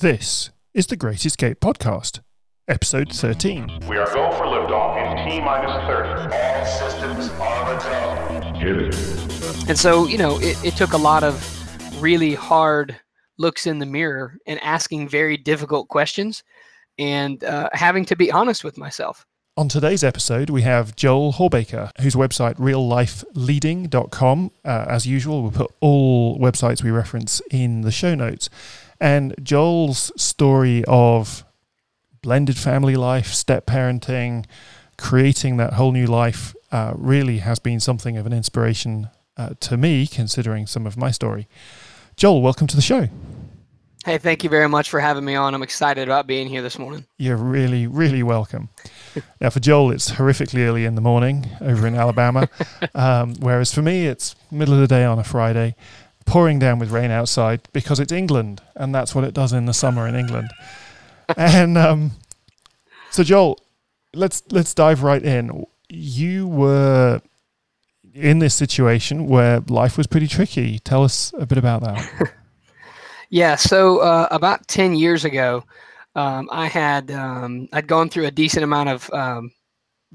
This is the Great Escape Podcast, episode 13. We are go for liftoff in T minus 30. All systems are a go. Hit it. And so, you know, it, it took a lot of really hard looks in the mirror and asking very difficult questions and uh, having to be honest with myself. On today's episode, we have Joel Horbaker, whose website reallifeleading.com. Uh, as usual, we'll put all websites we reference in the show notes. And Joel's story of blended family life, step parenting, creating that whole new life uh, really has been something of an inspiration uh, to me, considering some of my story. Joel, welcome to the show. Hey, thank you very much for having me on. I'm excited about being here this morning. You're really, really welcome. now, for Joel, it's horrifically early in the morning over in Alabama, um, whereas for me, it's middle of the day on a Friday, pouring down with rain outside because it's England, and that's what it does in the summer in England. and um, so, Joel, let's let's dive right in. You were in this situation where life was pretty tricky. Tell us a bit about that. Yeah, so uh, about 10 years ago, um, I had um, I'd gone through a decent amount of um,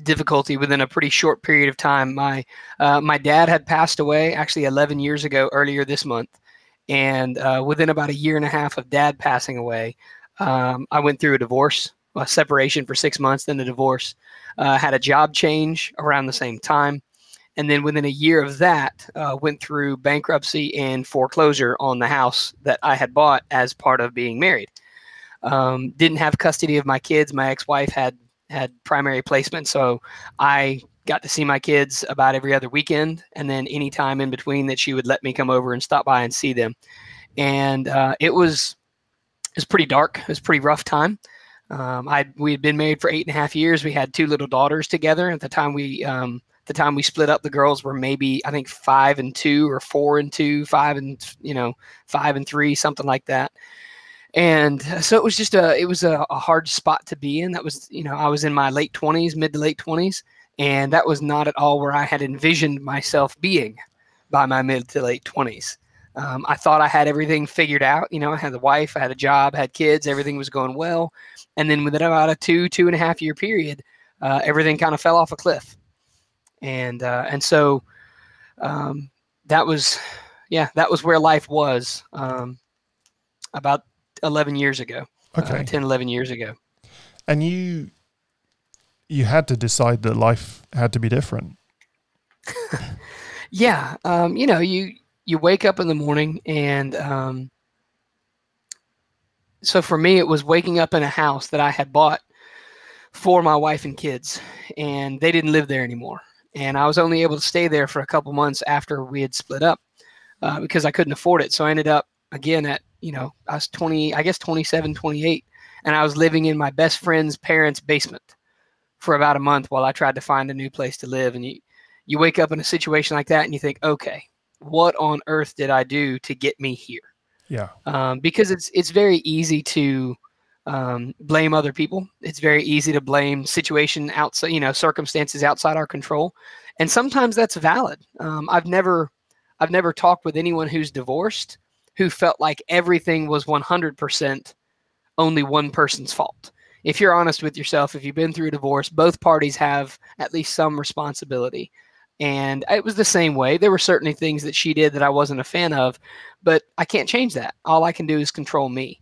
difficulty within a pretty short period of time. My uh, my dad had passed away actually 11 years ago earlier this month, and uh, within about a year and a half of dad passing away, um, I went through a divorce, a separation for six months, then a divorce. Uh, had a job change around the same time and then within a year of that uh, went through bankruptcy and foreclosure on the house that i had bought as part of being married um, didn't have custody of my kids my ex-wife had had primary placement so i got to see my kids about every other weekend and then any time in between that she would let me come over and stop by and see them and uh, it was it was pretty dark it was pretty rough time um, I we had been married for eight and a half years. We had two little daughters together. At the time we um, the time we split up, the girls were maybe I think five and two or four and two, five and you know five and three, something like that. And so it was just a it was a, a hard spot to be in. That was you know I was in my late twenties, mid to late twenties, and that was not at all where I had envisioned myself being by my mid to late twenties. Um, I thought I had everything figured out. You know, I had a wife, I had a job, had kids, everything was going well. And then within about a two, two and a half year period, uh, everything kind of fell off a cliff and uh, and so um, that was yeah that was where life was um, about 11 years ago uh, okay. uh, 10 11 years ago. And you you had to decide that life had to be different. Yeah um, you know you you wake up in the morning and um, so for me it was waking up in a house that i had bought for my wife and kids and they didn't live there anymore. And I was only able to stay there for a couple months after we had split up uh, because I couldn't afford it. So I ended up again at you know I was 20, I guess 27, 28, and I was living in my best friend's parents' basement for about a month while I tried to find a new place to live. And you you wake up in a situation like that and you think, okay, what on earth did I do to get me here? Yeah. Um, because it's it's very easy to um, blame other people. It's very easy to blame situation outside, you know, circumstances outside our control, and sometimes that's valid. Um, I've never, I've never talked with anyone who's divorced who felt like everything was 100% only one person's fault. If you're honest with yourself, if you've been through a divorce, both parties have at least some responsibility. And it was the same way. There were certainly things that she did that I wasn't a fan of, but I can't change that. All I can do is control me.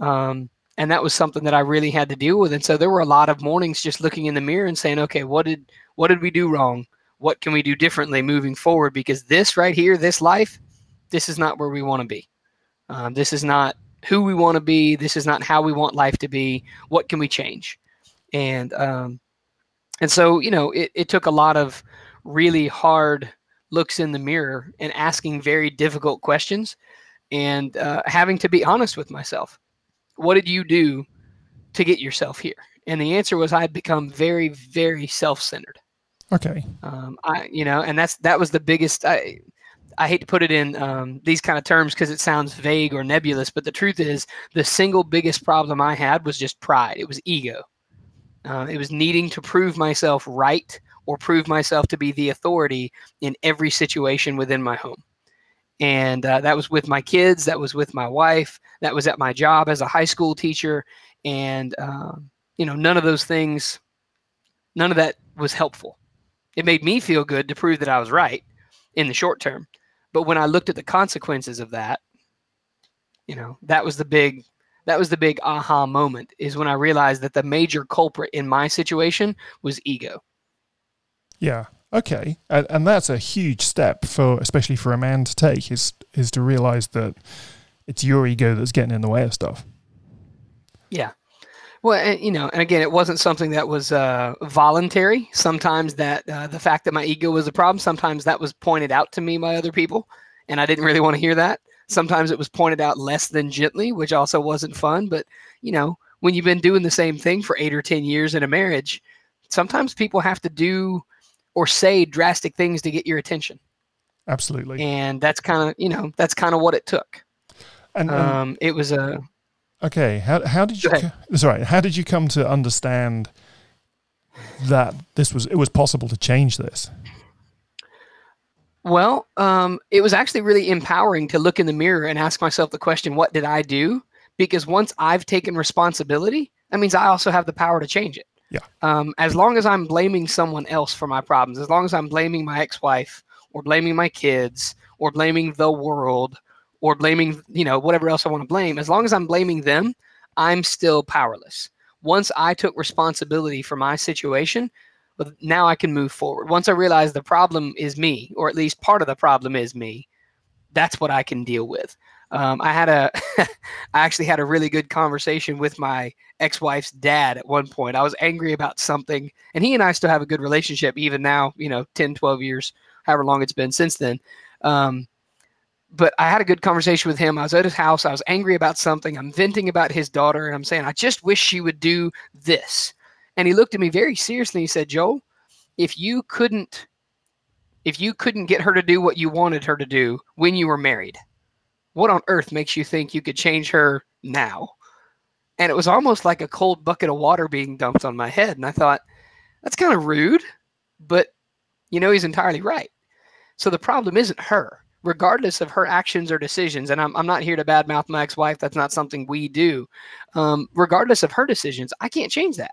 Um, and that was something that I really had to deal with. And so there were a lot of mornings just looking in the mirror and saying, okay, what did what did we do wrong? What can we do differently moving forward? Because this right here, this life, this is not where we want to be. Um, this is not who we want to be. This is not how we want life to be. What can we change? And um, and so you know, it, it took a lot of really hard looks in the mirror and asking very difficult questions and uh, having to be honest with myself what did you do to get yourself here? And the answer was I'd become very, very self-centered. Okay. Um, I, you know, and that's that was the biggest. I, I hate to put it in um, these kind of terms because it sounds vague or nebulous, but the truth is, the single biggest problem I had was just pride. It was ego. Uh, it was needing to prove myself right or prove myself to be the authority in every situation within my home. And uh, that was with my kids, that was with my wife, that was at my job as a high school teacher. And, um, you know, none of those things, none of that was helpful. It made me feel good to prove that I was right in the short term. But when I looked at the consequences of that, you know, that was the big that was the big aha moment is when I realized that the major culprit in my situation was ego. Yeah. Okay. And, and that's a huge step for especially for a man to take is is to realize that it's your ego that's getting in the way of stuff. Yeah. Well, and, you know, and again, it wasn't something that was uh, voluntary. Sometimes that uh, the fact that my ego was a problem, sometimes that was pointed out to me by other people, and I didn't really want to hear that. Sometimes it was pointed out less than gently, which also wasn't fun. But you know, when you've been doing the same thing for eight or ten years in a marriage, sometimes people have to do or say drastic things to get your attention. Absolutely. And that's kind of you know that's kind of what it took. And, and Um, it was a okay, how how did you? Go ahead. co- Sorry, how did you come to understand that this was it was possible to change this? Well, um, it was actually really empowering to look in the mirror and ask myself the question, what did I do? Because once I've taken responsibility, that means I also have the power to change it. Yeah. Um, as long as I'm blaming someone else for my problems, as long as I'm blaming my ex-wife or blaming my kids or blaming the world or blaming, you know, whatever else I want to blame, as long as I'm blaming them, I'm still powerless. Once I took responsibility for my situation, now I can move forward. Once I realize the problem is me, or at least part of the problem is me, that's what I can deal with. Um, I had a, I actually had a really good conversation with my ex-wife's dad at one point. I was angry about something, and he and I still have a good relationship even now, you know, 10, 12 years, however long it's been since then. Um, but I had a good conversation with him. I was at his house. I was angry about something. I'm venting about his daughter, and I'm saying, I just wish she would do this. And he looked at me very seriously. He said, Joel, if you couldn't if you couldn't get her to do what you wanted her to do when you were married, what on earth makes you think you could change her now? And it was almost like a cold bucket of water being dumped on my head. And I thought, that's kind of rude, but you know, he's entirely right. So the problem isn't her, regardless of her actions or decisions. And I'm, I'm not here to badmouth my ex wife. That's not something we do. Um, regardless of her decisions, I can't change that.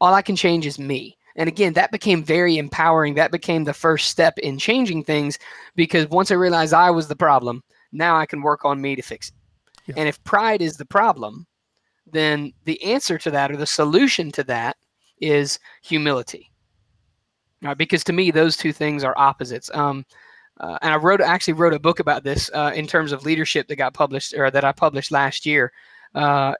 All I can change is me. And again, that became very empowering. That became the first step in changing things because once I realized I was the problem, now I can work on me to fix it. Yeah. And if pride is the problem, then the answer to that or the solution to that is humility. All right, because to me, those two things are opposites. Um, uh, and I wrote actually wrote a book about this uh, in terms of leadership that got published or that I published last year. Uh,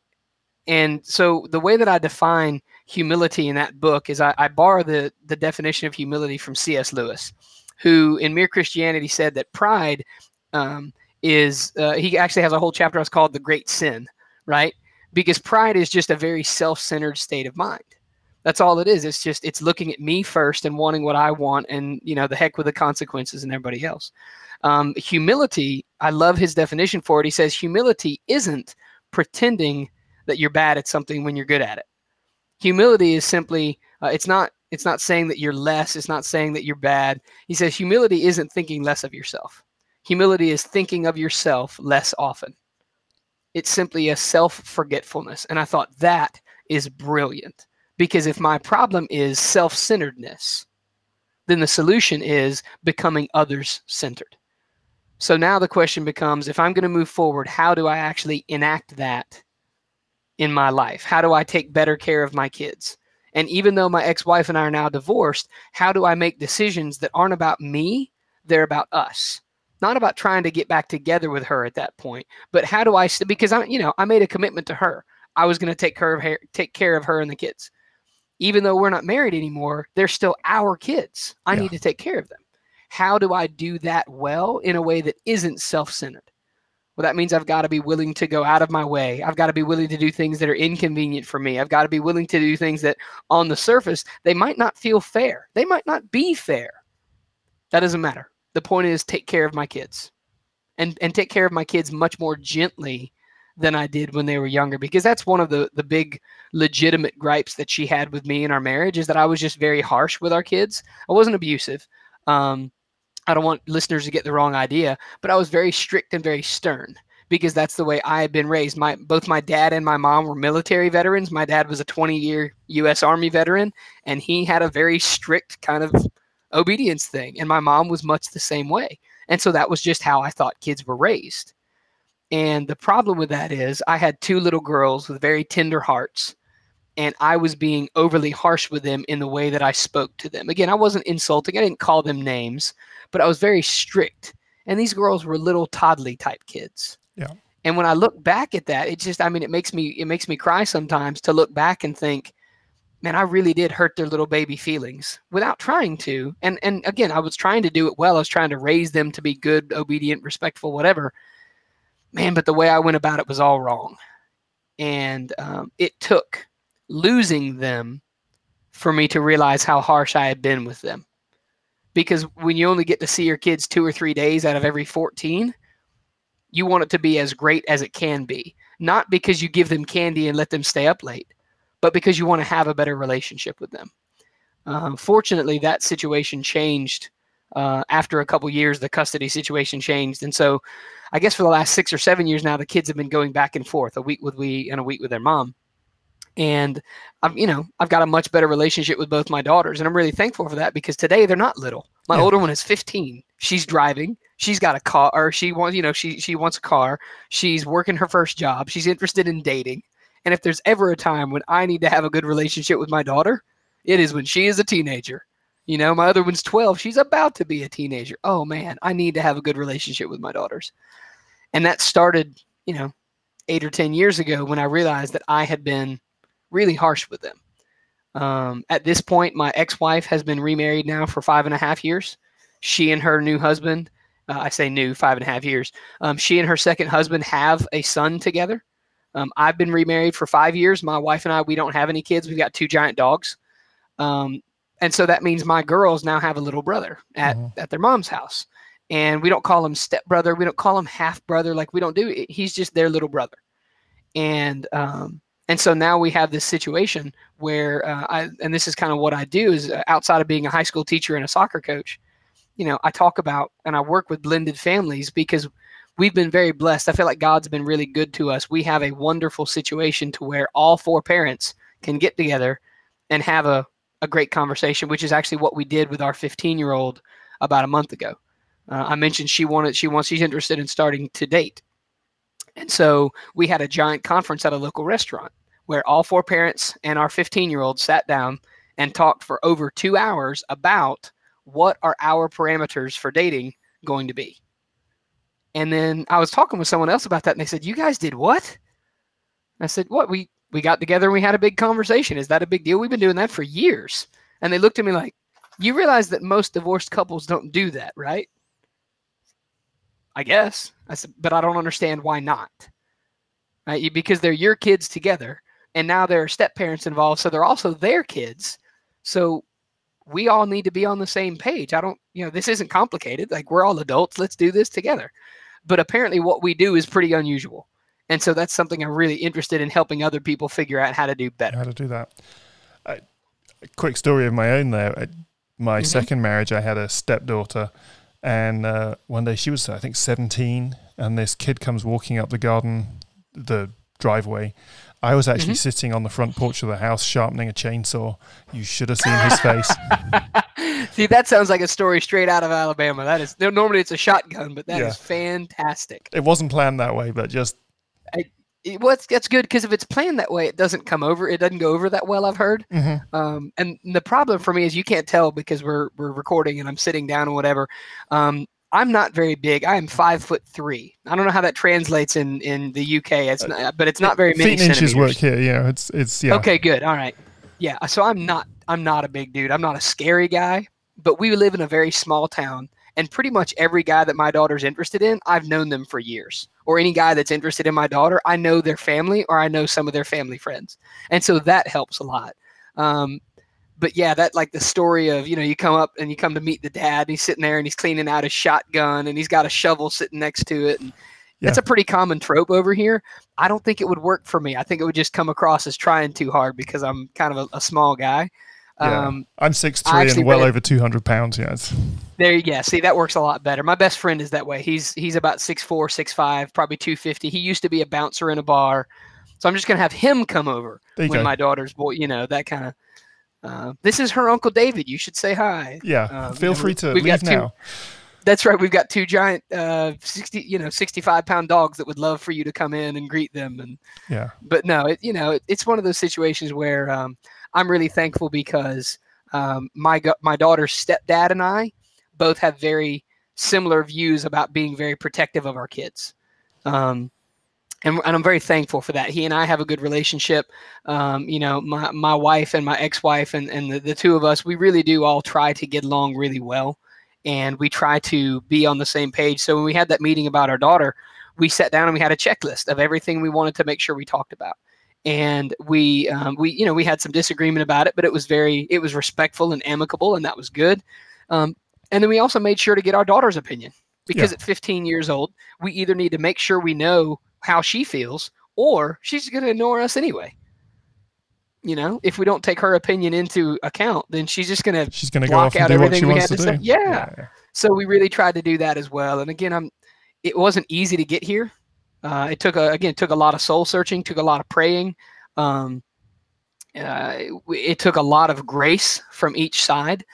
and so the way that I define humility in that book is I, I borrow the the definition of humility from C.S. Lewis, who in Mere Christianity said that pride um, is uh, he actually has a whole chapter that's called the Great Sin, right? Because pride is just a very self-centered state of mind. That's all it is. It's just it's looking at me first and wanting what I want, and you know the heck with the consequences and everybody else. Um, humility, I love his definition for it. He says humility isn't pretending that you're bad at something when you're good at it. Humility is simply uh, it's not it's not saying that you're less. It's not saying that you're bad. He says humility isn't thinking less of yourself. Humility is thinking of yourself less often. It's simply a self forgetfulness, and I thought that is brilliant because if my problem is self centeredness, then the solution is becoming others centered. So now the question becomes if I'm going to move forward, how do I actually enact that in my life? How do I take better care of my kids? And even though my ex wife and I are now divorced, how do I make decisions that aren't about me? They're about us. Not about trying to get back together with her at that point, but how do I, because I, you know, I made a commitment to her. I was going to take care of her, take care of her and the kids. Even though we're not married anymore, they're still our kids. I Yeah. need to take care of them. How do I do that well in a way that isn't self-centered? Well, that means I've got to be willing to go out of my way. I've got to be willing to do things that are inconvenient for me. I've got to be willing to do things that on the surface they might not feel fair. They might not be fair. That doesn't matter. The point is take care of my kids. And and take care of my kids much more gently than I did when they were younger because that's one of the the big legitimate gripes that she had with me in our marriage is that I was just very harsh with our kids. I wasn't abusive. Um I don't want listeners to get the wrong idea, but I was very strict and very stern because that's the way I had been raised. My both my dad and my mom were military veterans. My dad was a 20-year US Army veteran and he had a very strict kind of obedience thing and my mom was much the same way. And so that was just how I thought kids were raised. And the problem with that is I had two little girls with very tender hearts and I was being overly harsh with them in the way that I spoke to them. Again, I wasn't insulting. I didn't call them names, but I was very strict. And these girls were little toddly type kids. Yeah. And when I look back at that, it just I mean it makes me it makes me cry sometimes to look back and think, man, I really did hurt their little baby feelings without trying to. And and again, I was trying to do it well. I was trying to raise them to be good, obedient, respectful, whatever. Man, but the way I went about it was all wrong. And um, it took losing them for me to realize how harsh I had been with them. Because when you only get to see your kids two or three days out of every 14, you want it to be as great as it can be. Not because you give them candy and let them stay up late, but because you want to have a better relationship with them. Uh, fortunately, that situation changed uh, after a couple years. The custody situation changed, and so I guess for the last six or seven years now, the kids have been going back and forth, a week with we and a week with their mom. And I'm, you know, I've got a much better relationship with both my daughters, and I'm really thankful for that because today they're not little. My Yeah. older one is 15. She's driving. She's got a car, or she wants, you know, she she wants a car. She's working her first job. She's interested in dating. And if there's ever a time when I need to have a good relationship with my daughter, it is when she is a teenager. You know, my other one's 12. She's about to be a teenager. Oh man, I need to have a good relationship with my daughters. And that started, you know, eight or 10 years ago when I realized that I had been really harsh with them. Um, at this point, my ex wife has been remarried now for five and a half years. She and her new husband, uh, I say new, five and a half years, um, she and her second husband have a son together. Um, I've been remarried for five years. My wife and I, we don't have any kids. We've got two giant dogs. Um, and so that means my girls now have a little brother at, Mhm. at their mom's house. And we don't call him step brother. We don't call him half brother. Like we don't do. He's just their little brother. And um, and so now we have this situation where uh, I and this is kind of what I do is uh, outside of being a high school teacher and a soccer coach, you know, I talk about and I work with blended families because we've been very blessed. I feel like God's been really good to us. We have a wonderful situation to where all four parents can get together and have a, a great conversation, which is actually what we did with our 15 year old about a month ago. Uh, I mentioned she wanted, she wants, she's interested in starting to date. And so we had a giant conference at a local restaurant where all four parents and our 15 year old sat down and talked for over two hours about what are our parameters for dating going to be. And then I was talking with someone else about that, and they said, "You guys did what?" I said, "What? We we got together and we had a big conversation. Is that a big deal? We've been doing that for years." And they looked at me like, "You realize that most divorced couples don't do that, right?" I guess. I said, "But I don't understand why not." Right? Because they're your kids together, and now there are step parents involved, so they're also their kids. So we all need to be on the same page. I don't, you know, this isn't complicated. Like we're all adults. Let's do this together. But apparently, what we do is pretty unusual. And so that's something I'm really interested in helping other people figure out how to do better. how to do that. Uh, a quick story of my own there. At my Mhm. second marriage, I had a stepdaughter, and uh, one day she was, I think, 17, and this kid comes walking up the garden, the driveway. I was actually Mhm. sitting on the front porch of the house sharpening a chainsaw. You should have seen his face. See, that sounds like a story straight out of Alabama. That is normally it's a shotgun, but that is Yeah. fantastic. It wasn't planned that way, but just It, well, it's, that's good because if it's planned that way, it doesn't come over. It doesn't go over that well. I've heard. mhm. Um, and the problem for me is you can't tell because we're we're recording and I'm sitting down or whatever. Um, I'm not very big. I am five foot three. I don't know how that translates in in the UK. It's not, but it's not very many feet and inches work here. Know, it's it's yeah. Okay, good. All right. Yeah. So I'm not I'm not a big dude. I'm not a scary guy, but we live in a very small town and pretty much every guy that my daughter's interested in, I've known them for years. Or any guy that's interested in my daughter, I know their family or I know some of their family friends. And so that helps a lot. Um, but yeah, that like the story of, you know, you come up and you come to meet the dad and he's sitting there and he's cleaning out his shotgun and he's got a shovel sitting next to it. And that's a pretty common trope over here. I don't think it would work for me. I think it would just come across as trying too hard because I'm kind of a, a small guy. Yeah. Um, I'm six three and well read- over 200 pounds. Yeah. It's, There you go. See, that works a lot better. My best friend is that way. He's he's about six four, six five, probably two fifty. He used to be a bouncer in a bar, so I'm just gonna have him come over when go. my daughter's boy. You know that kind of. Uh, this is her uncle David. You should say hi. yeah. um, Feel you know, free to leave two- now. That's right. We've got two giant, uh, sixty, you know, sixty-five pound dogs that would love for you to come in and greet them. And Yeah. but no, it, you know, it, it's one of those situations where um, I'm really thankful because um, my my daughter's stepdad and I both have very similar views about being very protective of our kids. Um, and, and I'm very thankful for that. He and I have a good relationship. Um, you know, my, my wife and my ex-wife and, and the, the two of us, we really do all try to get along really well. And we try to be on the same page. So when we had that meeting about our daughter, we sat down and we had a checklist of everything we wanted to make sure we talked about and we um, we you know we had some disagreement about it but it was very it was respectful and amicable and that was good um, and then we also made sure to get our daughter's opinion because Yeah. at 15 years old we either need to make sure we know how she feels or she's going to ignore us anyway you know if we don't take her opinion into account then she's just going to She's going to go block off and out do what everything she we wants had to to do. say. Yeah. so we really tried to do that as well and again i'm it wasn't easy to get here uh, it took a again it took a lot of soul searching took a lot of praying. Um, uh, it, it took a lot of grace from each side.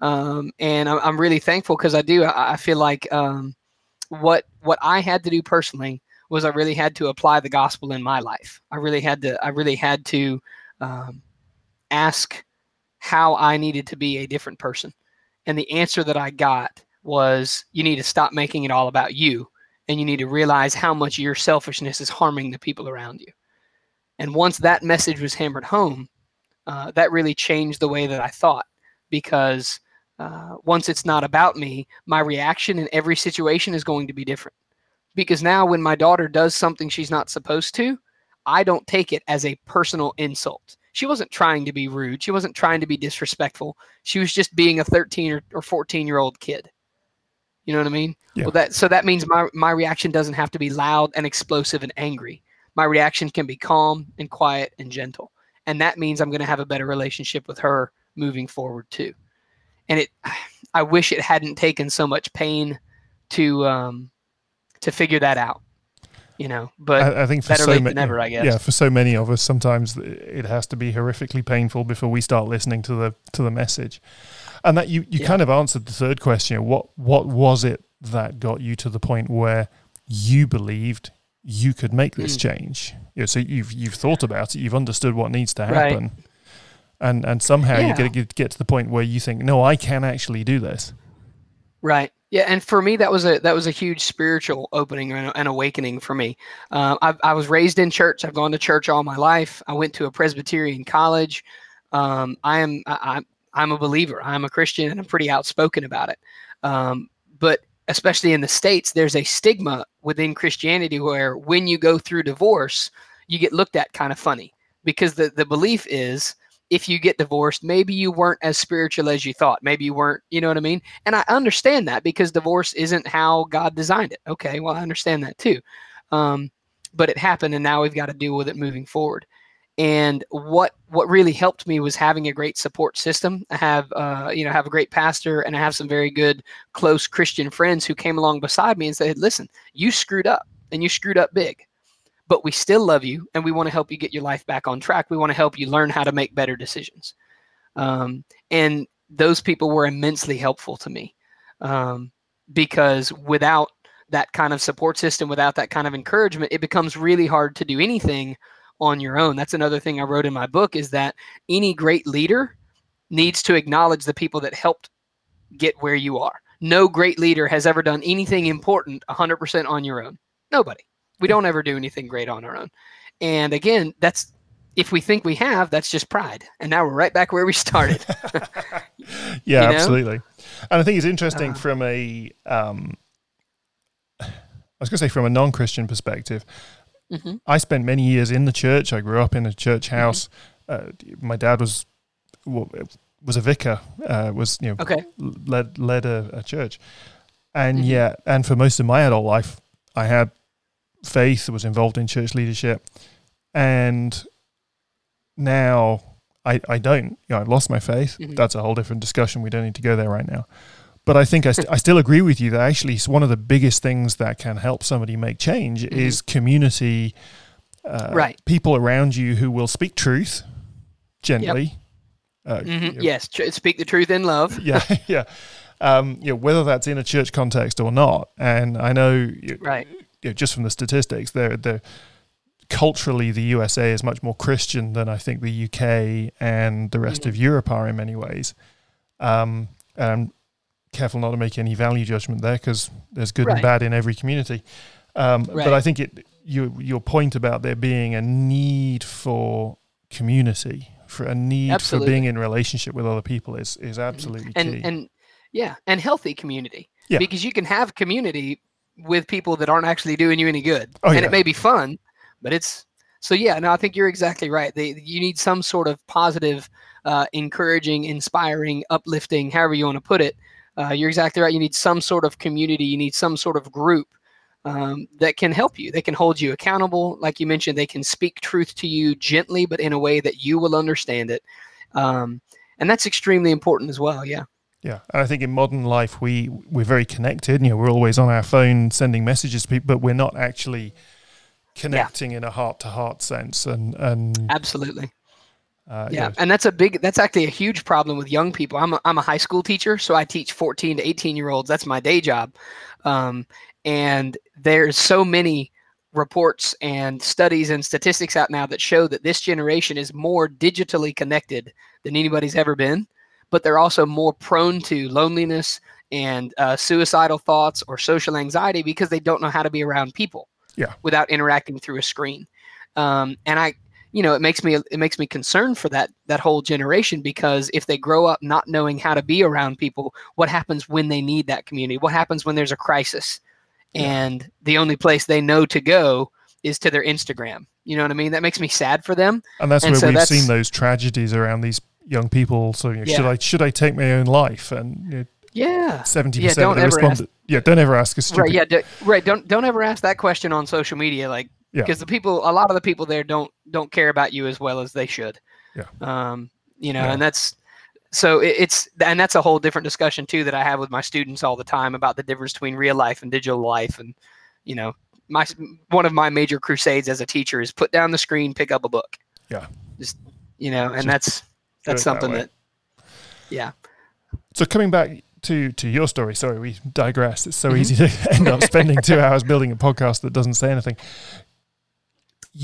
Um, and I'm, I'm really thankful because i do I, I feel like um, what what i had to do personally was i really had to apply the gospel in my life. I really had to i really had to um, ask how i needed to be a different person. And the answer that i got was you need to stop making it all about you and you need to realize how much your selfishness is harming the people around you. And once that message was hammered home, uh, that really changed the way that I thought because uh, once it's not about me, my reaction in every situation is going to be different. Because now, when my daughter does something she's not supposed to, I don't take it as a personal insult. She wasn't trying to be rude. She wasn't trying to be disrespectful. She was just being a 13 or, or 14 year old kid. You know what I mean? Yeah. Well, that so that means my my reaction doesn't have to be loud and explosive and angry. My reaction can be calm and quiet and gentle, and that means I'm going to have a better relationship with her moving forward too. And it, I wish it hadn't taken so much pain to um to figure that out. You know, but I, I think for better so late ma- than never, I guess. Yeah, for so many of us, sometimes it has to be horrifically painful before we start listening to the to the message. And that you, you Yeah. kind of answered the third question. What what was it that got you to the point where you believed you could make this Mm. change? You know, so you've you've thought about it, you've understood what needs to Right. happen, and and somehow you Yeah. get get get to the point where you think, no, I can actually do this. Right. Yeah, and for me, that was a that was a huge spiritual opening and an awakening for me. Uh, I, I was raised in church. I've gone to church all my life. I went to a Presbyterian college. Um, I am I, I'm a believer. I'm a Christian, and I'm pretty outspoken about it. Um, but especially in the states, there's a stigma within Christianity where when you go through divorce, you get looked at kind of funny because the the belief is if you get divorced, maybe you weren't as spiritual as you thought. Maybe you weren't, you know what I mean? And I understand that because divorce isn't how God designed it. Okay, well, I understand that too. Um, but it happened, and now we've got to deal with it moving forward. And what what really helped me was having a great support system. I have uh, you know have a great pastor, and I have some very good close Christian friends who came along beside me and said, "Listen, you screwed up, and you screwed up big." but we still love you and we want to help you get your life back on track. We want to help you learn how to make better decisions. Um, and those people were immensely helpful to me um, because without that kind of support system, without that kind of encouragement, it becomes really hard to do anything on your own. That's another thing I wrote in my book is that any great leader needs to acknowledge the people that helped get where you are. No great leader has ever done anything important 100% on your own. Nobody we don't ever do anything great on our own and again that's if we think we have that's just pride and now we're right back where we started yeah, You know? absolutely. And I think it's interesting Uh, from a, um, I was going to say from a non-Christian perspective. Mhm. I spent many years in the church. I grew up in a church Mm-hmm. house. Uh, my dad was wa- was a vicar. Uh, was you know okay led led a, a church, and Mhm. yeah, and for most of my adult life, I had faith. Was involved in church leadership, and now I, I don't. You know, I've lost my faith. Mhm. That's a whole different discussion. We don't need to go there right now. But I think I, st- I still agree with you that actually one of the biggest things that can help somebody make change Mhm. is community, uh, Right. People around you who will speak truth gently. Uh, Mhm. you know, Yes, tr- speak the truth in love. yeah, yeah. Um, you know, whether that's in a church context or not. And I know, you, Right. you know, just from the statistics, they're, they're culturally the USA is much more Christian than I think the UK and the rest Mhm. of Europe are in many ways. Um, and careful not to make any value judgment there because there's good and bad in every community. Um, But I think it your your point about there being a need for community, for a need Absolutely. for being in relationship with other people is is absolutely and key. and yeah, and healthy community. Yeah. Because you can have community with people that aren't actually doing you any good, Oh, and yeah. it may be fun, but it's so yeah. No, I think you're exactly right. They, you need some sort of positive, uh, encouraging, inspiring, uplifting, however you want to put it. Uh, you're exactly right. You need some sort of community. You need some sort of group um, that can help you. They can hold you accountable, like you mentioned. They can speak truth to you gently, but in a way that you will understand it. Um, and that's extremely important as well. Yeah. Yeah, and I think in modern life we we're very connected. You know, we're always on our phone sending messages to people, but we're not actually connecting in a heart to heart sense. And and Absolutely. Uh, Yeah. And that's a big, that's actually a huge problem with young people. I'm a, I'm a high school teacher, so I teach 14 to 18 year olds. That's my day job. Um, and there's so many reports and studies and statistics out now that show that this generation is more digitally connected than anybody's ever been, but they're also more prone to loneliness and uh, suicidal thoughts or social anxiety because they don't know how to be around people Yeah. without interacting through a screen. Um, and I, you know, it makes me it makes me concerned for that that whole generation because if they grow up not knowing how to be around people, what happens when they need that community? What happens when there's a crisis? And the only place they know to go is to their Instagram. You know what I mean? That makes me sad for them. and that's and where so we've that's- seen those tragedies around these young people. So you know, should I should I take my own life? And Yeah. seventy Yeah, percent of the respondents, yeah, don't ever ask a stupid. Right. Yeah. Do, right. Don't don't ever ask that question on social media, like Yeah. because the people, a lot of the people there don't don't care about you as well as they should. Yeah. Um. You know, Yeah. and that's so it, it's and that's a whole different discussion too that I have with my students all the time about the difference between real life and digital life, and you know, my one of my major crusades as a teacher is put down the screen, pick up a book. Yeah. Just you know, and Just that's that's it that something that, yeah. So coming back to to your story, sorry, we digress. It's so Mhm. easy to end up spending two hours building a podcast that doesn't say anything.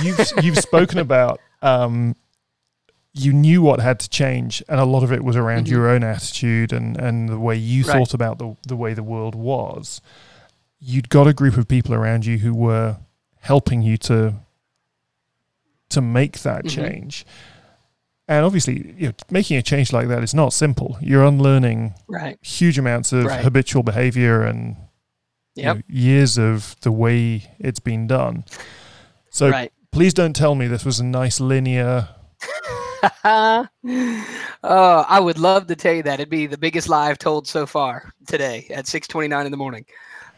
You've you've spoken about um, you knew what had to change, and a lot of it was around Mhm. your own attitude and and the way you Right. thought about the the way the world was. You'd got a group of people around you who were helping you to to make that Mhm. change. And obviously, you know, making a change like that is not simple. You're unlearning Right. huge amounts of Right. habitual behavior and you know, years of the way it's been done. So right. Please don't tell me this was a nice linear. oh, I would love to tell you that. It'd be the biggest lie I've told so far today at 6:29 in the morning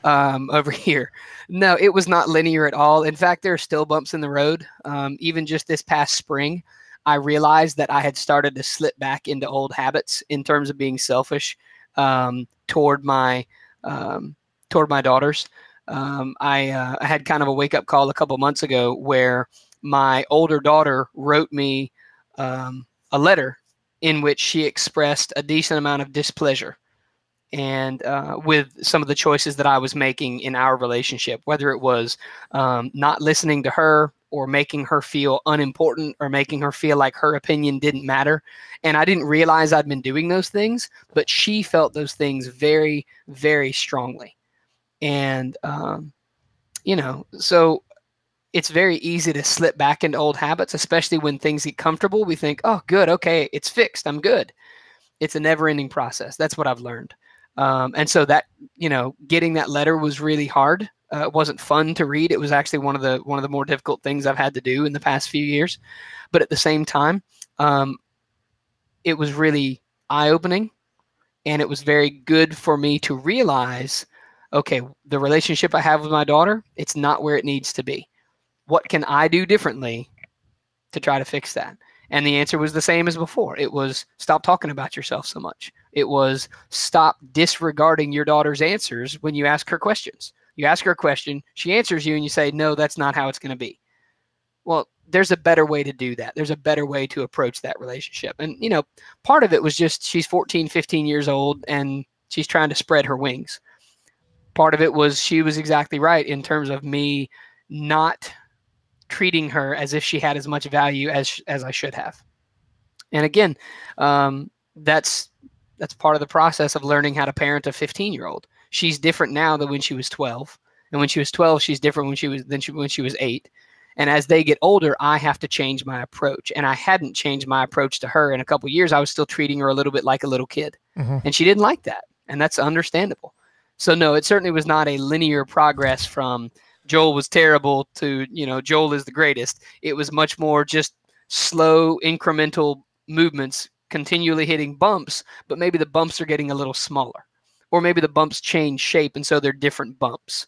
um, over here. No, it was not linear at all. In fact, there are still bumps in the road. Um, even just this past spring, I realized that I had started to slip back into old habits in terms of being selfish um, toward my um, toward my daughters. Um, I, uh, I had kind of a wake up call a couple months ago where my older daughter wrote me um, a letter in which she expressed a decent amount of displeasure and uh, with some of the choices that I was making in our relationship, whether it was um, not listening to her or making her feel unimportant or making her feel like her opinion didn't matter. And I didn't realize I'd been doing those things, but she felt those things very, very strongly. And, um, you know, so it's very easy to slip back into old habits, especially when things get comfortable. We think, oh, good, okay, it's fixed, I'm good. It's a never ending process. That's what I've learned. Um, and so that, you know, getting that letter was really hard. Uh, it wasn't fun to read. It was actually one of the one of the more difficult things I've had to do in the past few years. But at the same time, um, it was really eye opening, and it was very good for me to realize, okay, the relationship I have with my daughter, it's not where it needs to be what can I do differently to try to fix that? And the answer was the same as before. It was stop talking about yourself so much. It was stop disregarding your daughter's answers when you ask her questions. You ask her a question, she answers you, and you say, No, that's not how it's going to be. Well, there's a better way to do that. There's a better way to approach that relationship. And, you know, part of it was just she's 14, 15 years old and she's trying to spread her wings. Part of it was she was exactly right in terms of me not treating her as if she had as much value as as I should have. And again, um, that's that's part of the process of learning how to parent a 15 year old. She's different now than when she was 12, and when she was 12, she's different when she was than she, when she was eight. And as they get older, I have to change my approach. And I hadn't changed my approach to her in a couple years. I was still treating her a little bit like a little kid, Mhm. and she didn't like that, and that's understandable. So no, it certainly was not a linear progress from Joel was terrible to you know Joel is the greatest. It was much more just slow incremental movements, continually hitting bumps, but maybe the bumps are getting a little smaller, or maybe the bumps change shape and so they're different bumps.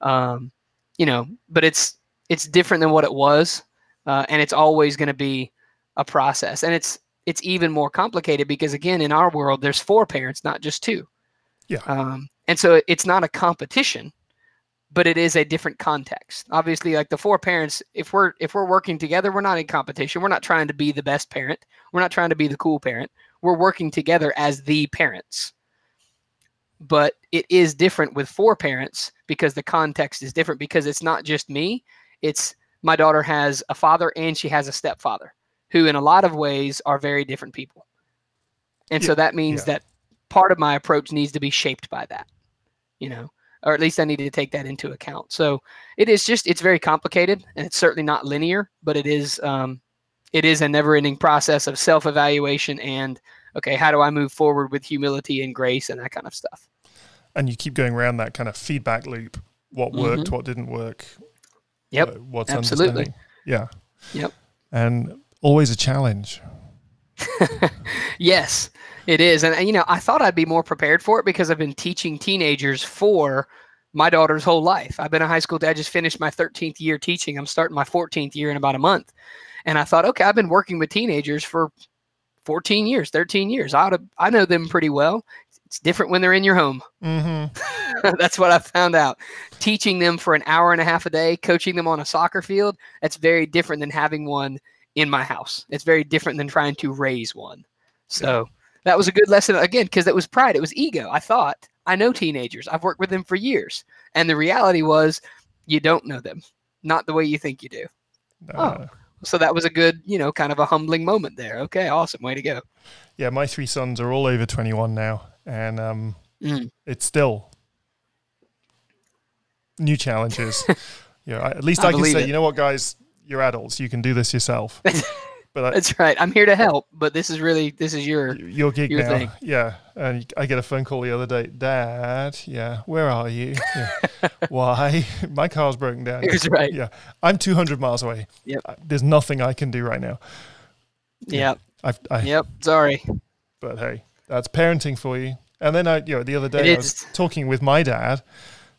Um, you know, but it's it's different than what it was, uh, and it's always going to be a process, and it's it's even more complicated because again, in our world, there's four parents, not just two. Yeah. Um, and so it's not a competition but it is a different context. Obviously like the four parents if we're if we're working together we're not in competition. We're not trying to be the best parent. We're not trying to be the cool parent. We're working together as the parents. But it is different with four parents because the context is different because it's not just me. It's my daughter has a father and she has a stepfather who in a lot of ways are very different people. And so that means yeah. that part of my approach needs to be shaped by that you know or at least I need to take that into account. So it is just it's very complicated and it's certainly not linear, but it is um, it is a never-ending process of self-evaluation and okay, how do I move forward with humility and grace and that kind of stuff. And you keep going around that kind of feedback loop. What worked, what didn't work. Mm-hmm. Yep, uh, what's absolutely. Yeah. Yep. And always a challenge. Yes, it is. And, you know, I thought I'd be more prepared for it because I've been teaching teenagers for my daughter's whole life. I've been a high school dad, just finished my 13th year teaching. I'm starting my 14th year in about a month. And I thought, okay, I've been working with teenagers for 14 years, 13 years. I, ought to, I know them pretty well. It's different when they're in your home. Mm-hmm. that's what I found out. Teaching them for an hour and a half a day, coaching them on a soccer field, that's very different than having one in my house. It's very different than trying to raise one. So that was a good lesson again because it was pride, it was ego. I thought I know teenagers. I've worked with them for years, and the reality was you don't know them, not the way you think you do. Uh, So that was a good, you know, kind of a humbling moment there. Okay, awesome, way to go. yeah, my three sons are all over 21 now. And um, Mm. it's still new challenges. you know, at least I I, can say, it. you know what, guys, you're adults. You can do this yourself. but I, That's right. I'm here to help, but this is really this is your your gig your now. thing. Yeah. And I get a phone call the other day. Dad, yeah, where are you? Yeah. Why? My car's broken down. That's right. Yeah. I'm 200 miles away. Yep. There's nothing I can do right now. Yep. I've, I, Yep. Sorry. But hey, that's parenting for you. And then I, you know, the other It day I was is. talking with my dad,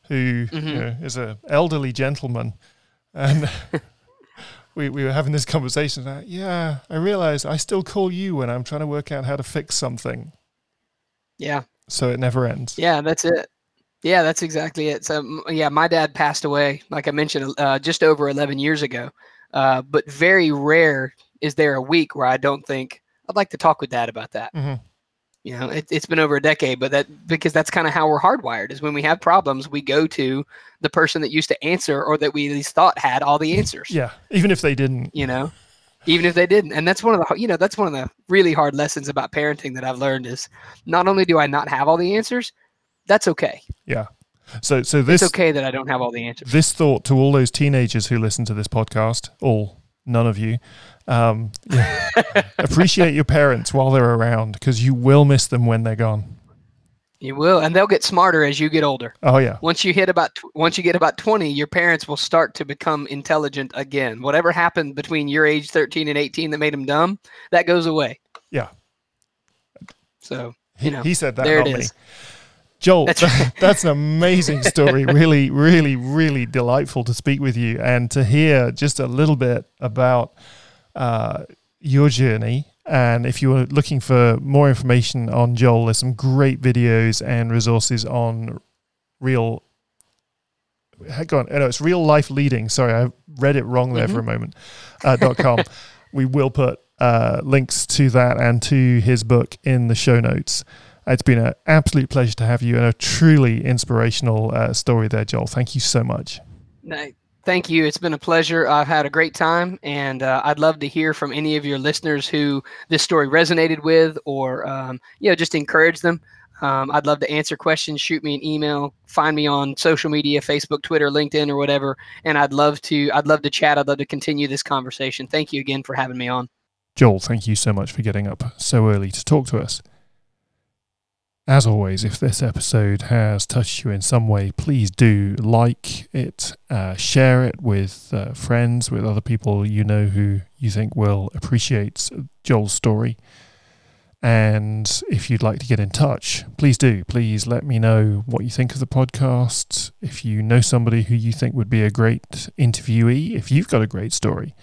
who Mm-hmm. you know, is an elderly gentleman, and we we were having this conversation. That, yeah, I realize I still call you when I'm trying to work out how to fix something, Yeah. so it never ends. Yeah, that's it. Yeah, that's exactly it. So, yeah, my dad passed away, like I mentioned, uh, just over 11 years ago. Uh, but very rare is there a week where I don't think I'd like to talk with dad about that. Mhm. You know, it, it's been over a decade, but that because that's kind of how we're hardwired is when we have problems, we go to the person that used to answer or that we at least thought had all the answers. Yeah, even if they didn't. You know, even if they didn't. And that's one of the, you know, that's one of the really hard lessons about parenting that I've learned is not only do I not have all the answers, that's okay. Yeah. So so this It's okay that I don't have all the answers. this thought to all those teenagers who listen to this podcast, all none of you, um, yeah, appreciate your parents while they're around because you will miss them when they're gone. You will, and they'll get smarter as you get older. Oh yeah, Once you hit about tw- once you get about 20, your parents will start to become intelligent again. Whatever happened between your age 13 and 18 that made them dumb, that goes away. yeah. So, He, you know, he said that, there it me. Joel, That's that's, that's an amazing story. really, really, really delightful to speak with you and to hear just a little bit about uh, your journey. And if you're looking for more information on Joel, there's some great videos and resources on real. Go on. No, it's real life leading. Sorry, I read it wrong there mm-hmm. for a moment. Uh, dot com. we will put uh, links to that and to his book in the show notes. It's been an absolute pleasure to have you and a truly inspirational uh, story there, Joel. Thank you so much. Thank you. It's been a pleasure. I've had a great time, and uh, I'd love to hear from any of your listeners who this story resonated with, or um, you know, just encourage them. Um, I'd love to answer questions. Shoot me an email. Find me on social media: Facebook, Twitter, LinkedIn, or whatever. And I'd love to. I'd love to chat. I'd love to continue this conversation. Thank you again for having me on. Joel, thank you so much for getting up so early to talk to us. As always, if this episode has touched you in some way, please do like it, uh, share it with uh, friends, with other people you know who you think will appreciate Joel's story. And if you'd like to get in touch, please do. Please let me know what you think of the podcast. If you know somebody who you think would be a great interviewee, if you've got a great story,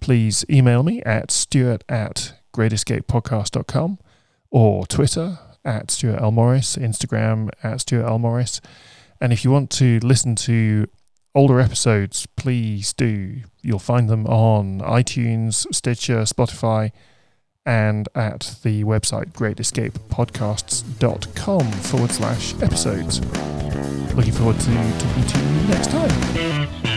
please email me at stuart at greatescapepodcast.com or Twitter at Stuart L. Morris, Instagram at Stuart L. Morris. And if you want to listen to older episodes, please do. You'll find them on iTunes, Stitcher, Spotify, and at the website greatescapepodcasts.com forward slash episodes. Looking forward to talking to you next time.